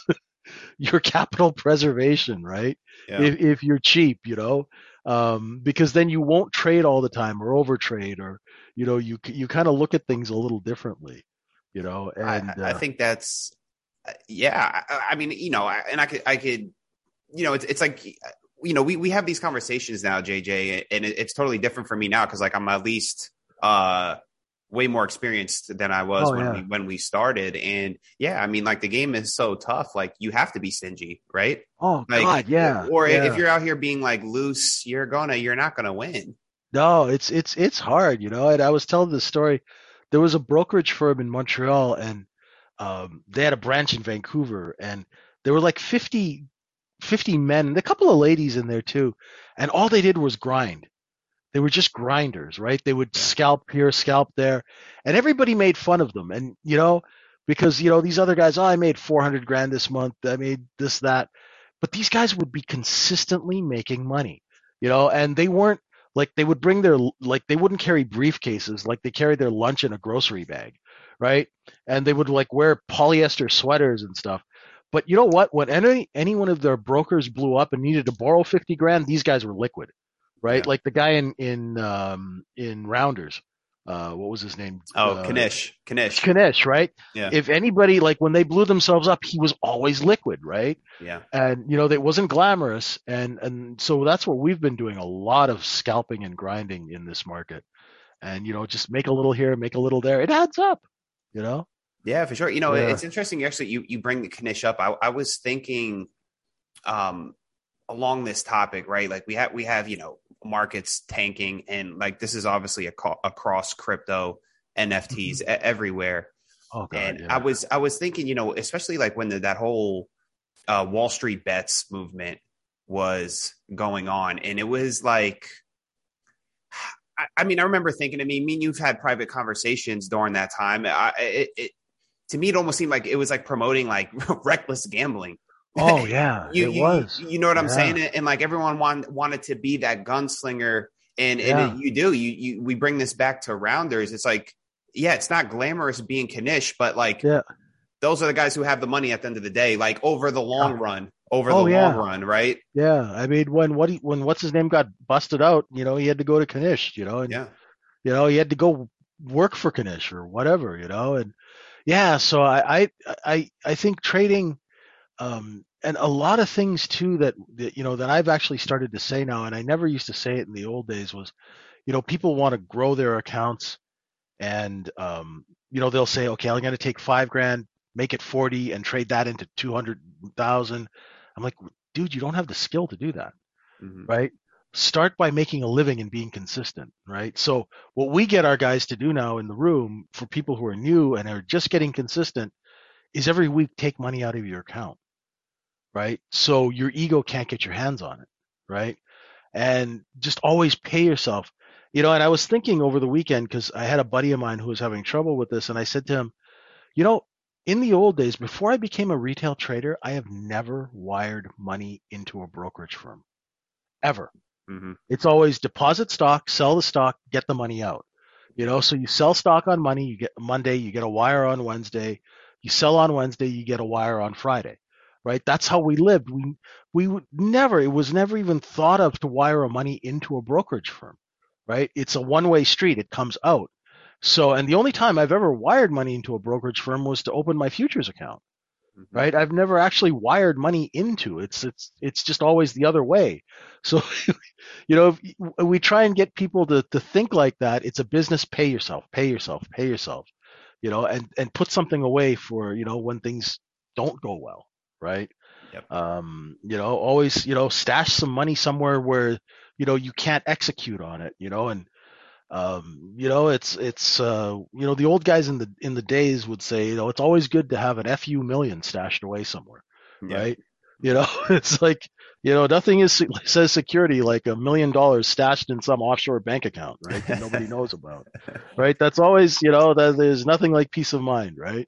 [LAUGHS] your capital preservation, right? Yeah. If, if you're cheap, you know, um, because then you won't trade all the time or overtrade, or you know, you you kind of look at things a little differently, you know. And I uh, think that's uh, yeah. I, I mean, you know, I, and I could I could you know, it's it's like you know, we we have these conversations now, JJ, and it, it's totally different for me now because like I'm at least uh way more experienced than I was Oh, when yeah. we when we started, and yeah, I mean, like the game is so tough, like you have to be stingy, right? oh Like, God, yeah. Or yeah. if you're out here being like loose, you're gonna you're not gonna win. No, it's it's it's hard, you know. And I was telling this story. There was a brokerage firm in Montreal, and um, they had a branch in Vancouver, and there were like 50, 50 men and a couple of ladies in there too. And all they did was grind. They were just grinders, right? They would scalp here, scalp there, and everybody made fun of them. And you know, because you know these other guys, oh, I made four hundred grand this month. I made this, that, but these guys would be consistently making money, you know, and they weren't like they would bring their like they wouldn't carry briefcases like they carried their lunch in a grocery bag right? And they would like wear polyester sweaters and stuff. But you know what? When any any one of their brokers blew up and needed to borrow 50 grand these guys were liquid right? Yeah. like the guy in in um in rounders uh what was his name Oh, uh, Knish, Knish, Knish, right Yeah. if anybody like when they blew themselves up he was always liquid right yeah, and you know that wasn't glamorous and and so that's what we've been doing a lot of scalping and grinding in this market and you know just make a little here make a little there it adds up you know Yeah, for sure. You know, Yeah. it's interesting. Actually, you you bring the Knish up. I, I was thinking, um, along this topic, right? Like we have we have you know markets tanking, and like this is obviously a co- across crypto NFTs e- everywhere. oh god and yeah. I was I was thinking, you know, especially like when the, that whole uh, Wall Street bets movement was going on, and it was like. I- I mean, I remember thinking. I mean, me and you've had private conversations during that time. I, it, it, to me, it almost seemed like it was like promoting like [LAUGHS] reckless gambling. Oh [LAUGHS] yeah You, it you, was you know what I'm Yeah. saying? And like everyone wanted wanted to be that gunslinger, and Yeah. and you do. You you we bring this back to rounders. It's like, yeah, it's not glamorous being Knish, but like, Yeah. those are the guys who have the money at the end of the day. Like over the long run, over Oh, the long run, right? yeah i mean when what he, when what's his name got busted out you know he had to go to Knish you know and Yeah, you know he had to go work for Knish or whatever you know and yeah so i i i, I think trading um and a lot of things too that, that you know that I've actually started to say now, and I never used to say it in the old days was, you know, people want to grow their accounts, and um, you know they'll say, okay, I'm going to take five grand, make it forty, and trade that into two hundred thousand. I'm like, dude, you don't have the skill to do that, Mhm. right? Start by making a living and being consistent, right? So what we get our guys to do now in the room for people who are new and are just getting consistent is every week take money out of your account right? So your ego can't get your hands on it, right? And just always pay yourself. You know, and I was thinking over the weekend because I had a buddy of mine who was having trouble with this, and I said to him, you know, in the old days, before I became a retail trader, I have never wired money into a brokerage firm. Ever. Mhm. It's always deposit stock, sell the stock, get the money out. You know, so you sell stock on money, you get Monday, you get a wire on Wednesday. You sell on Wednesday, you get a wire on Friday. Right? That's how we lived. We we would never it was never even thought of to wire money into a brokerage firm. Right? It's a one-way street. It comes out. So, and the only time I've ever wired money into a brokerage firm was to open my futures account Mhm. right? I've never actually wired money into it's it's it's just always the other way. [LAUGHS] So, you know, if we try and get people to to think like that. It's a business. Pay yourself, pay yourself, pay yourself. You know, and and put something away for you know when things don't go well, right? Yep. Um, you know, always you know stash some money somewhere where you know you can't execute on it. You know, and um, you know, it's it's uh, you know the old guys in the in the days would say, you know, it's always good to have an fu million stashed away somewhere, Yeah. right? You know, [LAUGHS] it's like you know nothing is [LAUGHS] says security like a million dollars stashed in some offshore bank account, right? That nobody knows about, right? [LAUGHS] That's always you know that there's nothing like peace of mind, right?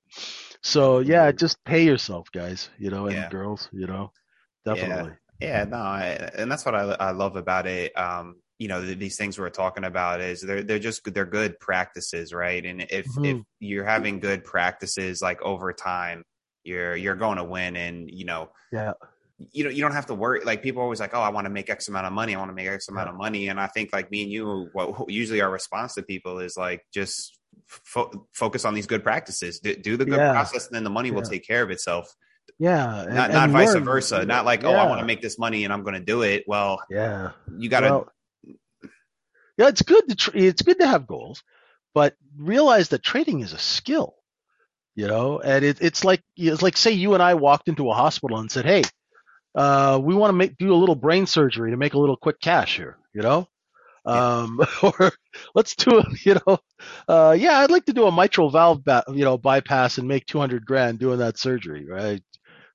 So yeah, just pay yourself, guys, you know, and Yeah. girls, you know, definitely. Yeah, no, I, and that's what I, I love about it. Um, you know, th- these things we're talking about is they're they're just they're good practices, right? And if Mhm. if you're having good practices like over time, you're you're going to win. And you know, Yeah. you know, you don't have to worry. Like people are always like, oh, I want to make X amount of money. I want to make X amount of money. And I think like me and you, what usually our response to people is like just fo- focus on these good practices, do, do the good Yeah. process, and then the money will Yeah. take care of itself. Yeah. and- not and not vice versa. Not like, oh, I want to make this money and I'm going to do it. Well, Yeah. you got to. Well, yeah, it's good to tr- it's good to have goals, but realize that trading is a skill, you know. And it, it's like it's like say you and I walked into a hospital and said, "Hey, uh, we want to make do a little brain surgery to make a little quick cash here," you know. Um, [LAUGHS] or let's do it, you know. Uh, yeah, I'd like to do a mitral valve, ba- you know, bypass and make 200 grand doing that surgery, right?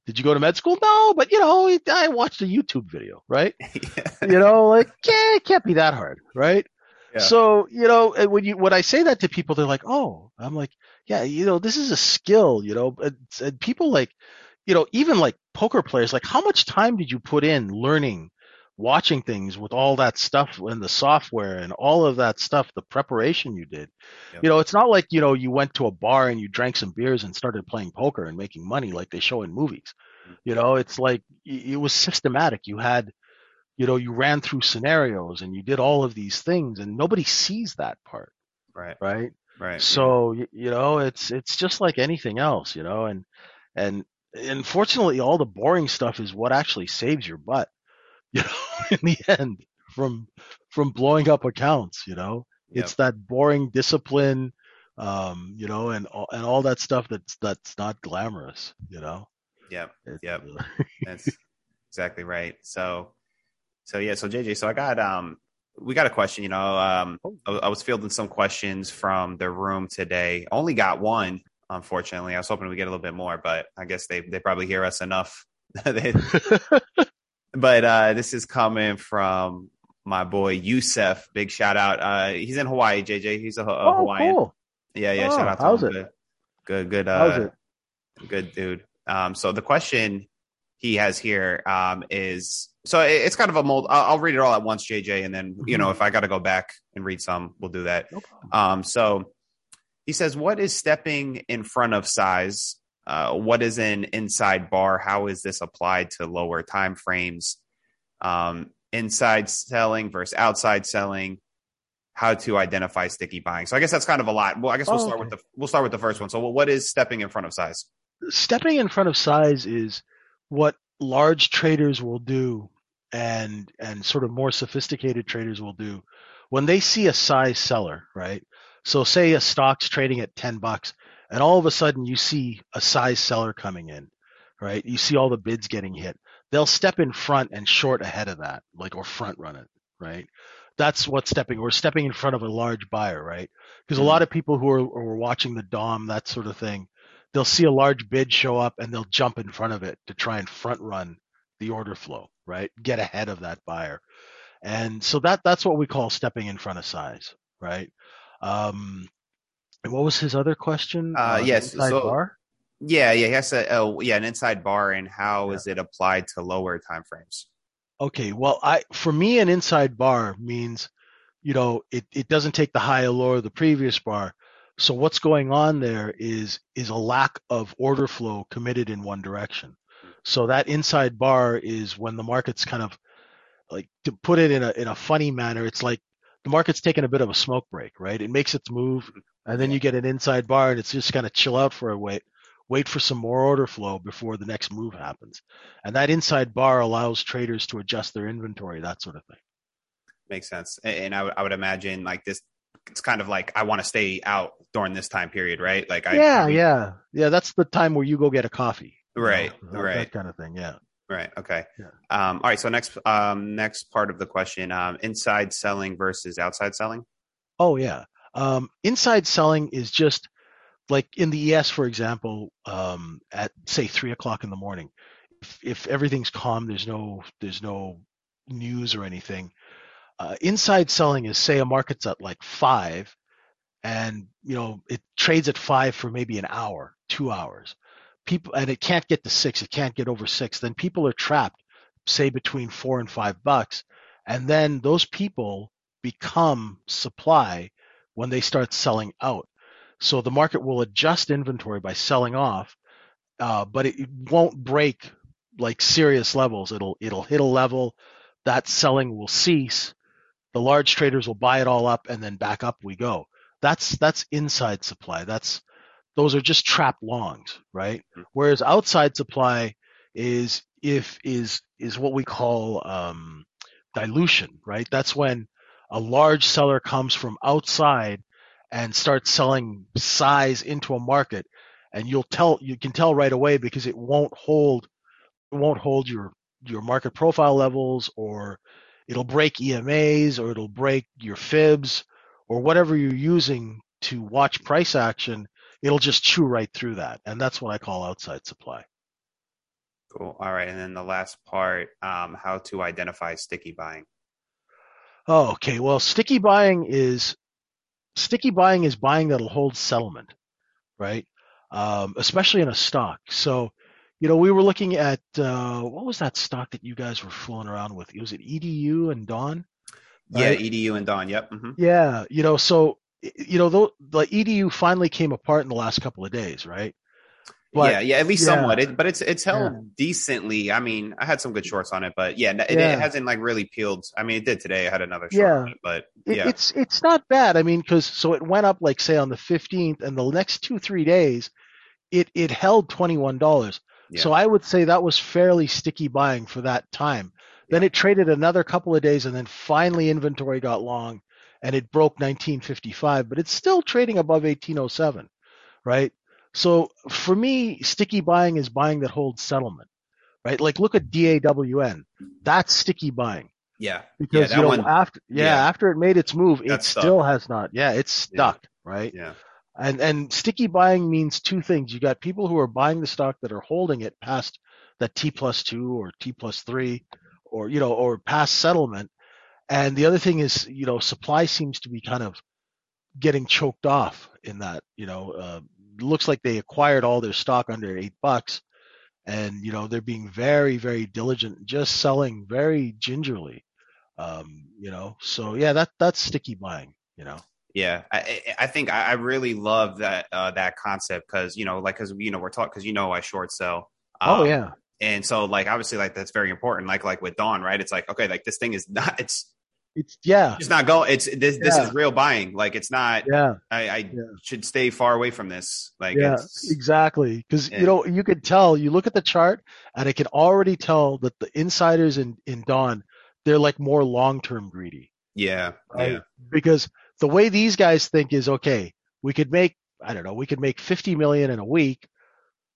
Did you go to med school? No, but you know, I watched a YouTube video, right? [LAUGHS] you know, like, yeah, it can't be that hard, right? Yeah. So, you know, when you when I say that to people, they're like, "Oh," I'm like, "Yeah, you know, this is a skill, you know." And, and people like, you know, even like poker players, like, how much time did you put in learning, watching things with all that stuff and the software and all of that stuff, the preparation you did? Yep. You know, it's not like you know you went to a bar and you drank some beers and started playing poker and making money like they show in movies. Mm-hmm. You know, it's like it was systematic. You had you know, you ran through scenarios and you did all of these things and nobody sees that part, right, right? right. So, y- you know, it's, it's just like anything else, you know, and, and unfortunately all the boring stuff is what actually saves your butt, you know, [LAUGHS] in the end from, from blowing up accounts, you know, Yep. it's that boring discipline, um, you know, and, all- and all that stuff that's, that's not glamorous, you know? Yep. It's, Yep. uh, [LAUGHS] That's exactly right. So, so yeah. So JJ, so I got um, we got a question. You know, um, I, I was fielding some questions from the room today. Only got one, unfortunately. I was hoping we get a little bit more, but I guess they they probably hear us enough. [LAUGHS] They- but uh, this is coming from my boy Yusef. Big shout out. Uh, he's in Hawaii. JJ, he's a, a oh, Hawaiian. cool. Yeah, yeah. Oh, shout out to how's him. it? Good, good, Uh, it? good dude. Um, so the question he has here um, is so it- it's kind of a mold. I'll, I'll read it all at once, JJ, and then you know if I got to go back and read some, we'll do that. No. Um, so he says, "What is stepping in front of size? Uh, what is an inside bar? How is this applied to lower time frames? Um, inside selling versus outside selling." How to identify sticky buying? So I guess that's kind of a lot. Well, I guess we'll Oh, start okay. with the we'll start with the first one. So, what is stepping in front of size? stepping in front of size is what large traders will do and and sort of more sophisticated traders will do when they see a size seller right so say a stock's trading at 10 bucks and all of a sudden you see a size seller coming in right you see all the bids getting hit they'll step in front and short ahead of that like or front run it right that's what stepping or stepping in front of a large buyer right because a lot of people who are, are watching the dom that sort of thing they'll see a large bid show up and they'll jump in front of it to try and front run the order flow, right? Get ahead of that buyer. And so that that's what we call stepping in front of size, right? Um what was his other question? Uh, the yes, inside so- bar? Yeah, yeah, he has a oh, yeah, an inside bar, and how Yeah. is it applied to lower time frames? Okay, well, I for me an inside bar means, you know, it, it doesn't take the high or low of the previous bar. So what's going on there is is a lack of order flow committed in one direction. So that inside bar is when the market's kind of like to put it in a in a funny manner, it's like the market's taking a bit of a smoke break, right? It makes its move, and then you get an inside bar, and it's just kind of chill out for a wait, wait for some more order flow before the next move happens. And that inside bar allows traders to adjust their inventory, that sort of thing. Makes sense. And I would imagine like this. It's kind of like I want to stay out during this time period, right? Like I yeah, probably- yeah, yeah. That's the time where you go get a coffee, you know, Right, right. that kind of thing. Yeah. right. Okay. Yeah. Um, all right. So next, um, next part of the question: um, inside selling versus outside selling. Oh yeah. Um, inside selling is just like in the ES, for example, um, at say three o'clock in the morning. If, if everything's calm, there's no there's no news or anything. Uh, inside selling is say a market's at like five, and you know it trades at five for maybe an hour, two hours. People and it can't get to six, it can't get over six. Then people are trapped say between four and five bucks, and then those people become supply when they start selling out. So the market will adjust inventory by selling off, uh, but it, it won't break like serious levels. It'll it'll hit a level, that selling will cease. The large traders will buy it all up, and then back up we go. That's that's inside supply. That's those are just trap longs, right? Mhm. Whereas outside supply is if is is what we call um, dilution, right? That's when a large seller comes from outside and starts selling size into a market, and you'll tell you can tell right away because it won't hold it won't hold your your market profile levels or it'll break EMAs or it'll break your fibs or whatever you're using to watch price action, it'll just chew right through that. And that's what I call outside supply. Cool. All right. And then the last part, um, how to identify sticky buying. Oh, okay. Well, sticky buying is sticky buying is buying that'll hold settlement, right? Um, especially in a stock. So, you know, we were looking at uh, what was that stock that you guys were fooling around with? Was it EDU and Dawn? Yeah. EDU and Dawn. Yep. hmm Yeah, you know, so you know, though the EDU finally came apart in the last couple of days, right? But- yeah, yeah, at least yeah. somewhat. It, but it's it's held Yeah. decently. I mean, I had some good shorts on it, but yeah, it, Yeah. it hasn't like really peeled. I mean, it did today. I had another short it, but yeah, It's it's not bad. I mean, because so it went up like say on the fifteenth, and the next two three days, it it held twenty one dollars. So I would say that was fairly sticky buying for that time. Then it traded another couple of days, and then finally inventory got long, and it broke nineteen fifty five. But it's still trading above eighteen oh seven, right? So for me, sticky buying is buying that holds settlement, right? Like look at DAWN, that's sticky buying yeah, because that you know one- after yeah, yeah. after it made its move, it stuck. still has not. Yeah, it's stuck, right? yeah, And and sticky buying means two things. You got people who are buying the stock that are holding it past that T plus two or T plus three, or you know, or past settlement. And the other thing is, you know, supply seems to be kind of getting choked off in that. You know, uh, looks like they acquired all their stock under eight bucks, and you know they're being very very diligent, just selling very gingerly. Um, you know, so yeah, that that's sticky buying. You know. yeah. I I- think I really love that uh, that concept because you know, like, because you know, we're talking because you know I short sell. oh Um, yeah. and so like obviously like that's very important. Like like with Dawn, right? It's like okay, like this thing is not. [LAUGHS] It's It's yeah. it's not going. It's this this is real buying. Like it's not. Yeah. I, I Yeah. should stay far away from this. Like yeah, it's, exactly. Because Yeah. you know you could tell. You look at the chart, and I can already tell that the insiders in in Dawn, they're like more long term greedy. yeah, Right? yeah, Because the way these guys think is okay. We could make I don't know. We could make fifty million in a week,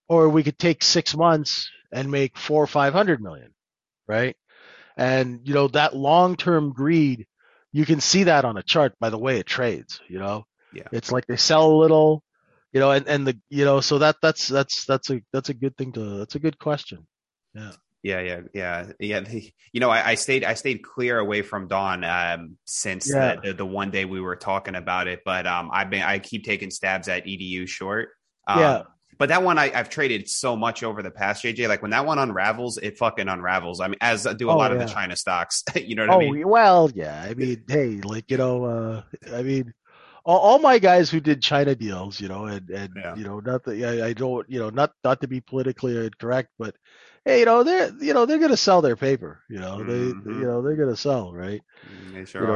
or we could take six months and make four or five hundred million, right? And you know that long term greed, you can see that on a chart by the way it trades. You know, Yeah. it's like they sell a little, you know, and and the you know so that that's that's that's a that's a good thing to that's a good question. yeah, yeah, yeah, yeah. The- [LAUGHS] you know, I, I stayed I stayed clear away from Dawn um, since Yeah. the, the the one day we were talking about it. But um, I've been I keep taking stabs at EDU short. Um, Yeah. But that one I, I've traded so much over the past, JJ. Like when that one unravels, it fucking unravels. I mean, as do a Oh, lot of the China stocks. [LAUGHS] you know what Oh I mean? well, yeah. I mean, hey, like you know, uh, I mean, all, all my guys who did China deals, you know, and and Yeah. you know, not that I, I don't, you know, not not to be politically incorrect, but hey, you know, they're you know they're gonna sell their paper, you know, Mhm. they you know they're gonna sell, right? Mm, They sure you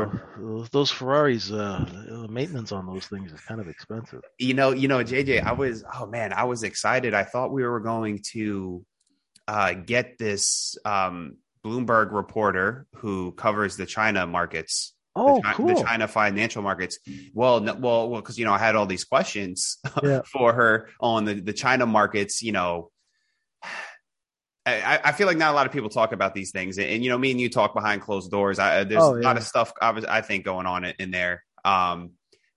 know, those- those Ferraris, uh, the maintenance on those things is kind of expensive. you know, you know, JJ, I was, oh man, I was excited. I thought we were going to uh, get this um, Bloomberg reporter who covers the China markets, Oh, the, Chi- cool. the China financial markets. Well, no, well, well, because you know, I had all these questions Yeah. [LAUGHS] for her on the the China markets. You know, I, I feel like not a lot of people talk about these things, and, and, you know, me and you talk behind closed doors. I, there's Oh, a lot of stuff I, think going on in, in there. Um,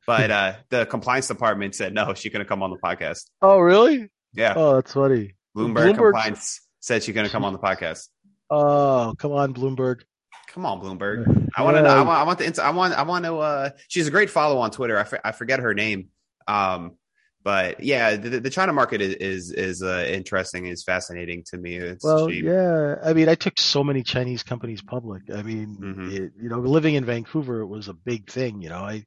but uh, [LAUGHS] the compliance department said no, she couldn't come on the podcast. Oh, really? Yeah, Oh, that's funny. Bloomberg, Bloomberg- compliance said she's going to come on the podcast. Oh, come on, Bloomberg. Come on, Bloomberg. I want to know. I want. I want the. I want. I want to. Uh, she's a great follow on Twitter. I, f- I forget her name. Um, but yeah, the, the China market is is, is uh, interesting, is fascinating to me. It's Well, cheap. yeah. I mean, I took so many Chinese companies public. I mean, Mhm. it, you know, living in Vancouver, it was a big thing. You know, I,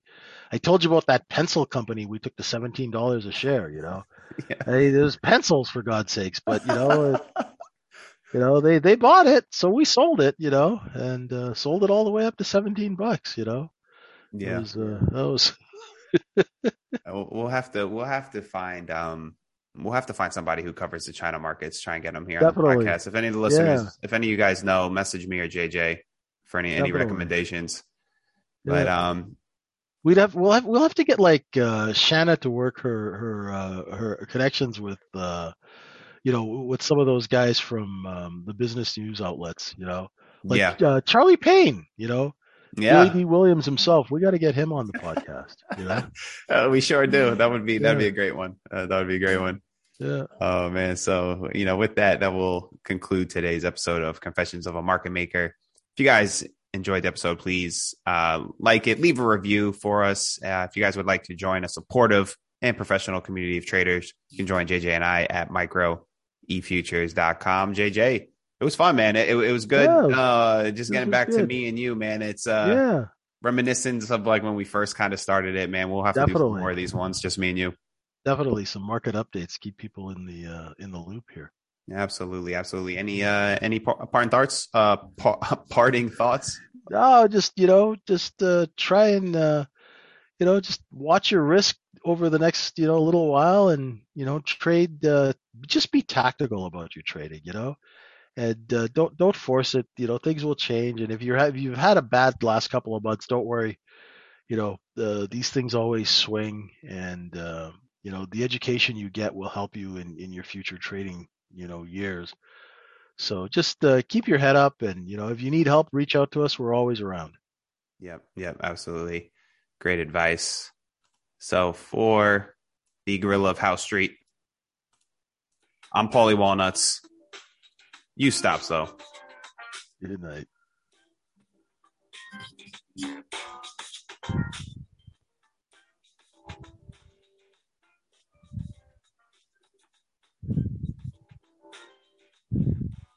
I told you about that pencil company. We took the seventeen dollars a share. You know, [LAUGHS] Yeah. hey, there's pencils for God's sakes, but you know, it, [LAUGHS] you know, they they bought it, so we sold it. You know, and uh, sold it all the way up to seventeen bucks. You know, it yeah. was, uh, that was We'll we'll have to we'll have to find um we'll have to find somebody who covers the China markets. Try and get them here Definitely. on the podcast. If any of the listeners, Yeah. if any of you guys know, message me or JJ for any any Definitely. recommendations. But um, We'd have we'll have we'll have to get like uh Shanna to work her her uh her connections with uh you know with some of those guys from um the business news outlets, you know. Like yeah, uh, Charlie Payne, you know. Yeah, Billy Dee Williams himself. We got to get him on the podcast, you know. [LAUGHS] Uh, we sure do. That would be that'd be a great one. Uh, that would be a great one. Yeah. Oh man. So, you know, with that, that will conclude today's episode of Confessions of a Market Maker. If you guys enjoyed the episode, please uh, like it, leave a review for us. Uh, if you guys would like to join a supportive and professional community of traders, you can join JJ and I at microefutures.com. JJ, it was fun, man. It, it was good. Yeah, uh, just getting back to me and you, man. It's uh, yeah. reminiscence of like when we first kind of started it, man. We'll have to do more of these ones, just me and you. Definitely some market updates. Keep people in the uh in the loop here. Absolutely, absolutely. Any uh any par- parting thoughts? Uh par- [LAUGHS] parting thoughts? Oh, just you know, just uh try and uh you know, just watch your risk over the next, you know, little while and, you know, trade uh just be tactical about your trading, you know. And uh, don't don't force it, you know, things will change and if you have you've had a bad last couple of months, don't worry. You know, uh, these things always swing and uh, you know, the education you get will help you in in your future trading, you know, years. So just uh, keep your head up and, you know, if you need help, reach out to us. We're always around. Yep, yep, absolutely. Great advice. So for the Gorilla of Howe Street, I'm Paulie Walnuts. You stop, so Good night.